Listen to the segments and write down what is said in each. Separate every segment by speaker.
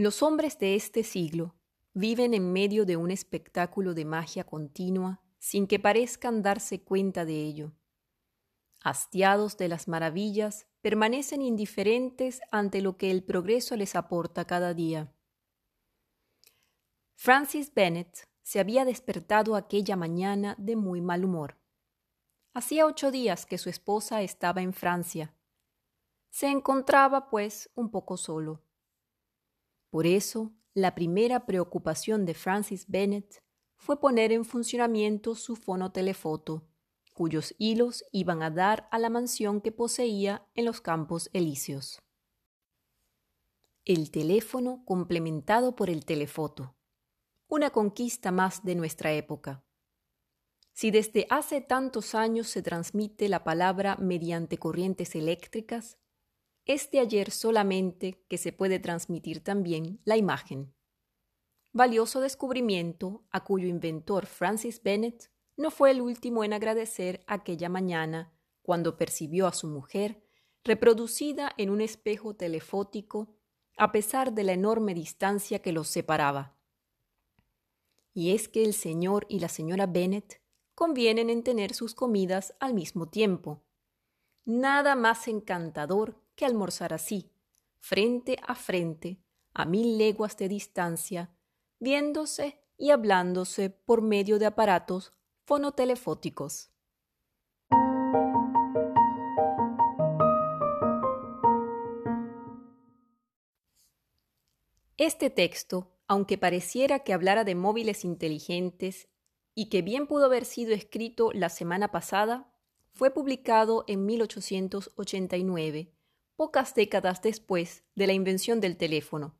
Speaker 1: Los hombres de este siglo viven en medio de un espectáculo de magia continua sin que parezcan darse cuenta de ello. Hastiados de las maravillas, permanecen indiferentes ante lo que el progreso les aporta cada día. Francis Bennett se había despertado aquella mañana de muy mal humor. Hacía ocho días que su esposa estaba en Francia. Se encontraba, pues, un poco solo. Por eso, la primera preocupación de Francis Bennett fue poner en funcionamiento su fonotelefoto, cuyos hilos iban a dar a la mansión que poseía en los Campos Elíseos. El teléfono complementado por el telefoto. Una conquista más de nuestra época. Si desde hace tantos años se transmite la palabra mediante corrientes eléctricas, es de ayer solamente que se puede transmitir también la imagen. Valioso descubrimiento a cuyo inventor Francis Bennett no fue el último en agradecer aquella mañana cuando percibió a su mujer reproducida en un espejo telefótico a pesar de la enorme distancia que los separaba. Y es que el señor y la señora Bennett convienen en tener sus comidas al mismo tiempo. Nada más encantador que almorzar así, frente a frente, a mil leguas de distancia, viéndose y hablándose por medio de aparatos fonotelefóticos. Este texto, aunque pareciera que hablara de móviles inteligentes y que bien pudo haber sido escrito la semana pasada, fue publicado en 1889 pocas décadas después de la invención del teléfono,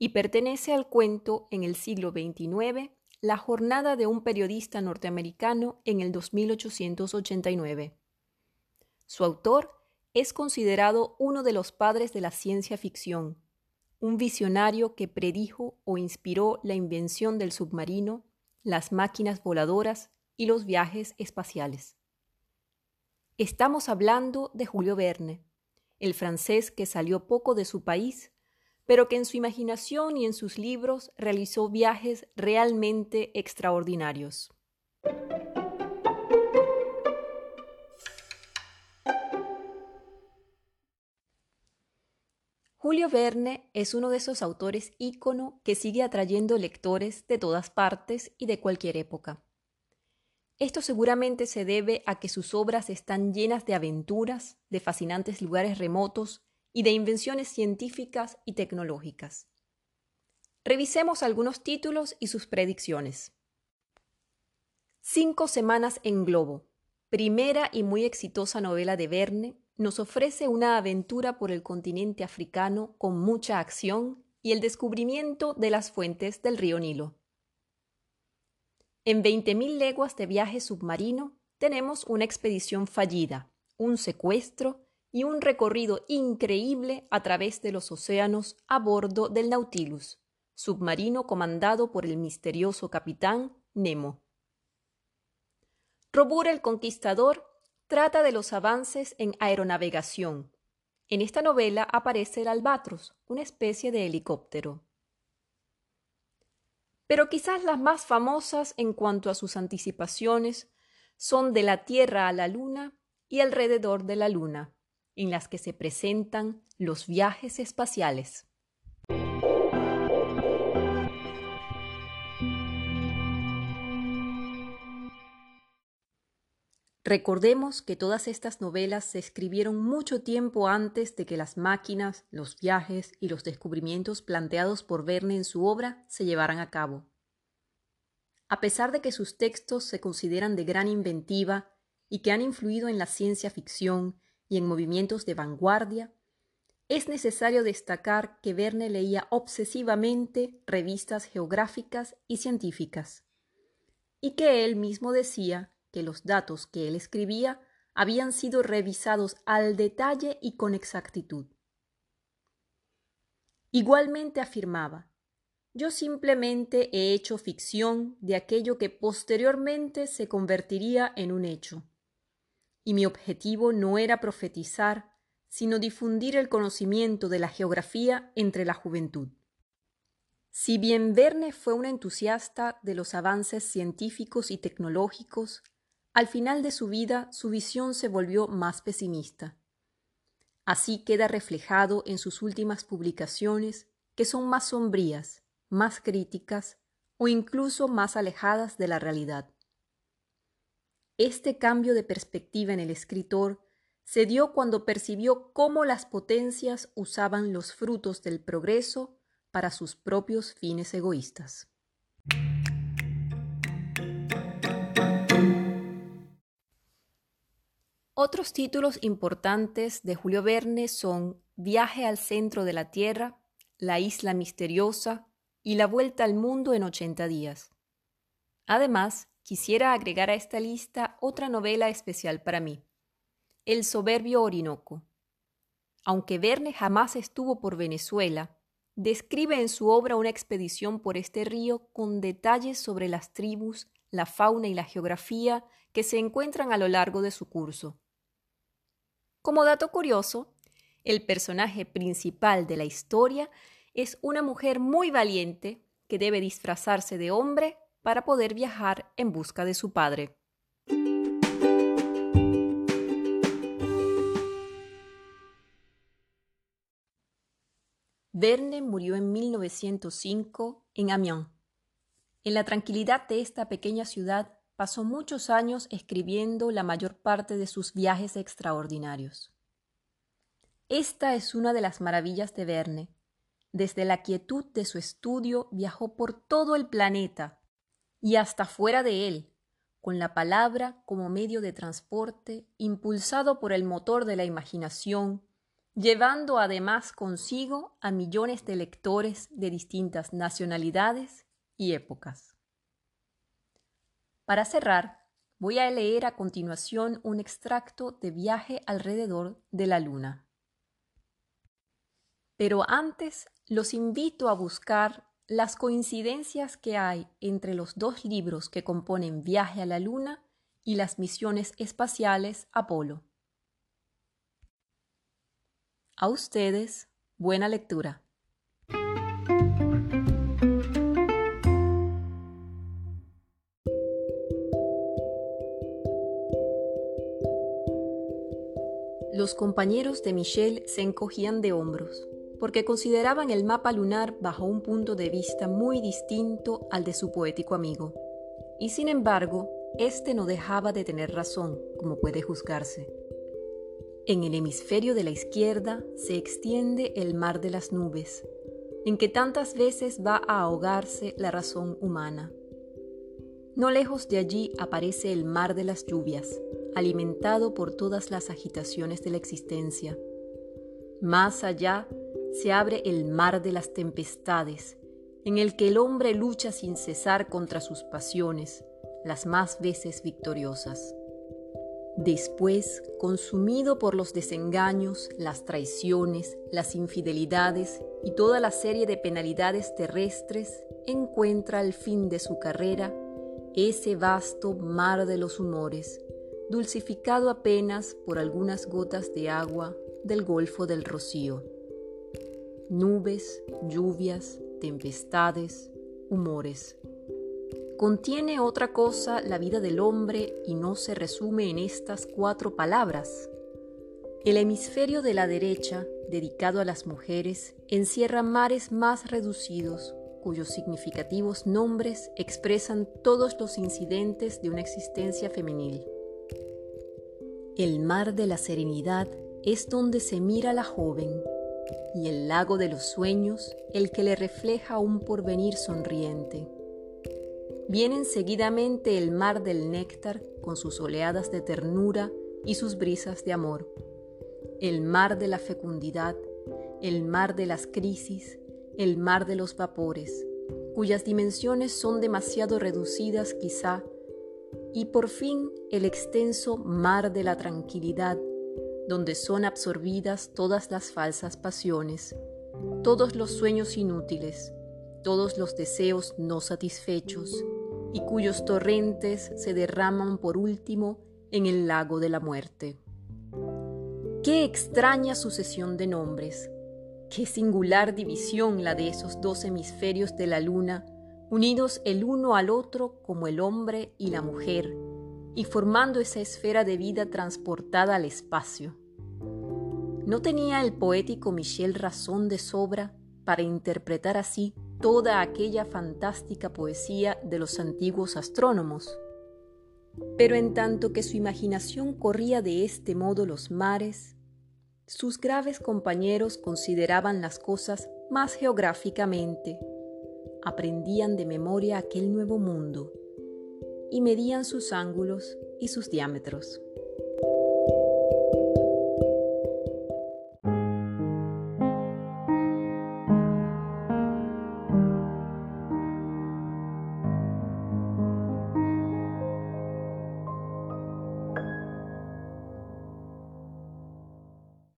Speaker 1: y pertenece al cuento en el siglo XXIX La jornada de un periodista norteamericano en el 2889. Su autor es considerado uno de los padres de la ciencia ficción, un visionario que predijo o inspiró la invención del submarino, las máquinas voladoras y los viajes espaciales. Estamos hablando de Julio Verne, el francés que salió poco de su país, pero que en su imaginación y en sus libros realizó viajes realmente extraordinarios. Julio Verne es uno de esos autores ícono que sigue atrayendo lectores de todas partes y de cualquier época. Esto seguramente se debe a que sus obras están llenas de aventuras, de fascinantes lugares remotos y de invenciones científicas y tecnológicas. Revisemos algunos títulos y sus predicciones. Cinco semanas en globo, primera y muy exitosa novela de Verne, nos ofrece una aventura por el continente africano con mucha acción y el descubrimiento de las fuentes del río Nilo. En 20.000 leguas de viaje submarino tenemos una expedición fallida, un secuestro y un recorrido increíble a través de los océanos a bordo del Nautilus, submarino comandado por el misterioso capitán Nemo. Robur el Conquistador trata de los avances en aeronavegación. En esta novela aparece el albatros, una especie de helicóptero pero quizás las más famosas en cuanto a sus anticipaciones son de la Tierra a la Luna y alrededor de la Luna, en las que se presentan los viajes espaciales. Recordemos que todas estas novelas se escribieron mucho tiempo antes de que las máquinas, los viajes y los descubrimientos planteados por Verne en su obra se llevaran a cabo. A pesar de que sus textos se consideran de gran inventiva y que han influido en la ciencia ficción y en movimientos de vanguardia, es necesario destacar que Verne leía obsesivamente revistas geográficas y científicas, y que él mismo decía que los datos que él escribía habían sido revisados al detalle y con exactitud. Igualmente afirmaba, yo simplemente he hecho ficción de aquello que posteriormente se convertiría en un hecho. Y mi objetivo no era profetizar, sino difundir el conocimiento de la geografía entre la juventud. Si bien Verne fue un entusiasta de los avances científicos y tecnológicos, al final de su vida su visión se volvió más pesimista. Así queda reflejado en sus últimas publicaciones, que son más sombrías, más críticas o incluso más alejadas de la realidad. Este cambio de perspectiva en el escritor se dio cuando percibió cómo las potencias usaban los frutos del progreso para sus propios fines egoístas. Otros títulos importantes de Julio Verne son Viaje al centro de la Tierra, La isla misteriosa y La vuelta al mundo en 80 días. Además, quisiera agregar a esta lista otra novela especial para mí, El soberbio Orinoco. Aunque Verne jamás estuvo por Venezuela, describe en su obra una expedición por este río con detalles sobre las tribus, la fauna y la geografía que se encuentran a lo largo de su curso. Como dato curioso, el personaje principal de la historia es una mujer muy valiente que debe disfrazarse de hombre para poder viajar en busca de su padre. Verne murió en 1905 en Amiens. En la tranquilidad de esta pequeña ciudad pasó muchos años escribiendo la mayor parte de sus viajes extraordinarios. Esta es una de las maravillas de Verne. Desde la quietud de su estudio viajó por todo el planeta y hasta fuera de él, con la palabra como medio de transporte, impulsado por el motor de la imaginación, llevando además consigo a millones de lectores de distintas nacionalidades y épocas. Para cerrar, voy a leer a continuación un extracto de Viaje alrededor de la Luna. Pero antes los invito a buscar las coincidencias que hay entre los dos libros que componen Viaje a la Luna y las misiones espaciales Apolo. A ustedes, buena lectura. Los compañeros de Michel se encogían de hombros, porque consideraban el mapa lunar bajo un punto de vista muy distinto al de su poético amigo. Y sin embargo, éste no dejaba de tener razón, como puede juzgarse. En el hemisferio de la izquierda se extiende el mar de las nubes, en que tantas veces va a ahogarse la razón humana. No lejos de allí aparece el mar de las lluvias, alimentado por todas las agitaciones de la existencia. Más allá se abre el mar de las tempestades, en el que el hombre lucha sin cesar contra sus pasiones, las más veces victoriosas. Después, consumido por los desengaños, las traiciones, las infidelidades y toda la serie de penalidades terrestres, encuentra al fin de su carrera ese vasto mar de los humores, dulcificado apenas por algunas gotas de agua del Golfo del Rocío. Nubes, lluvias, tempestades, humores. Contiene otra cosa la vida del hombre y no se resume en estas cuatro palabras. El hemisferio de la derecha, dedicado a las mujeres, encierra mares más reducidos, cuyos significativos nombres expresan todos los incidentes de una existencia femenil. El mar de la serenidad es donde se mira la joven, y el lago de los sueños el que le refleja un porvenir sonriente. Vienen seguidamente el mar del néctar con sus oleadas de ternura y sus brisas de amor, el mar de la fecundidad, el mar de las crisis, el mar de los vapores, cuyas dimensiones son demasiado reducidas quizá y por fin el extenso mar de la tranquilidad, donde son absorbidas todas las falsas pasiones, todos los sueños inútiles, todos los deseos no satisfechos, y cuyos torrentes se derraman por último en el lago de la muerte. Qué extraña sucesión de nombres. Qué singular división la de esos dos hemisferios de la luna, unidos el uno al otro como el hombre y la mujer, y formando esa esfera de vida transportada al espacio. ¿No tenía el poético Michel razón de sobra para interpretar así toda aquella fantástica poesía de los antiguos astrónomos? Pero en tanto que su imaginación corría de este modo los mares, sus graves compañeros consideraban las cosas más geográficamente, aprendían de memoria aquel nuevo mundo y medían sus ángulos y sus diámetros.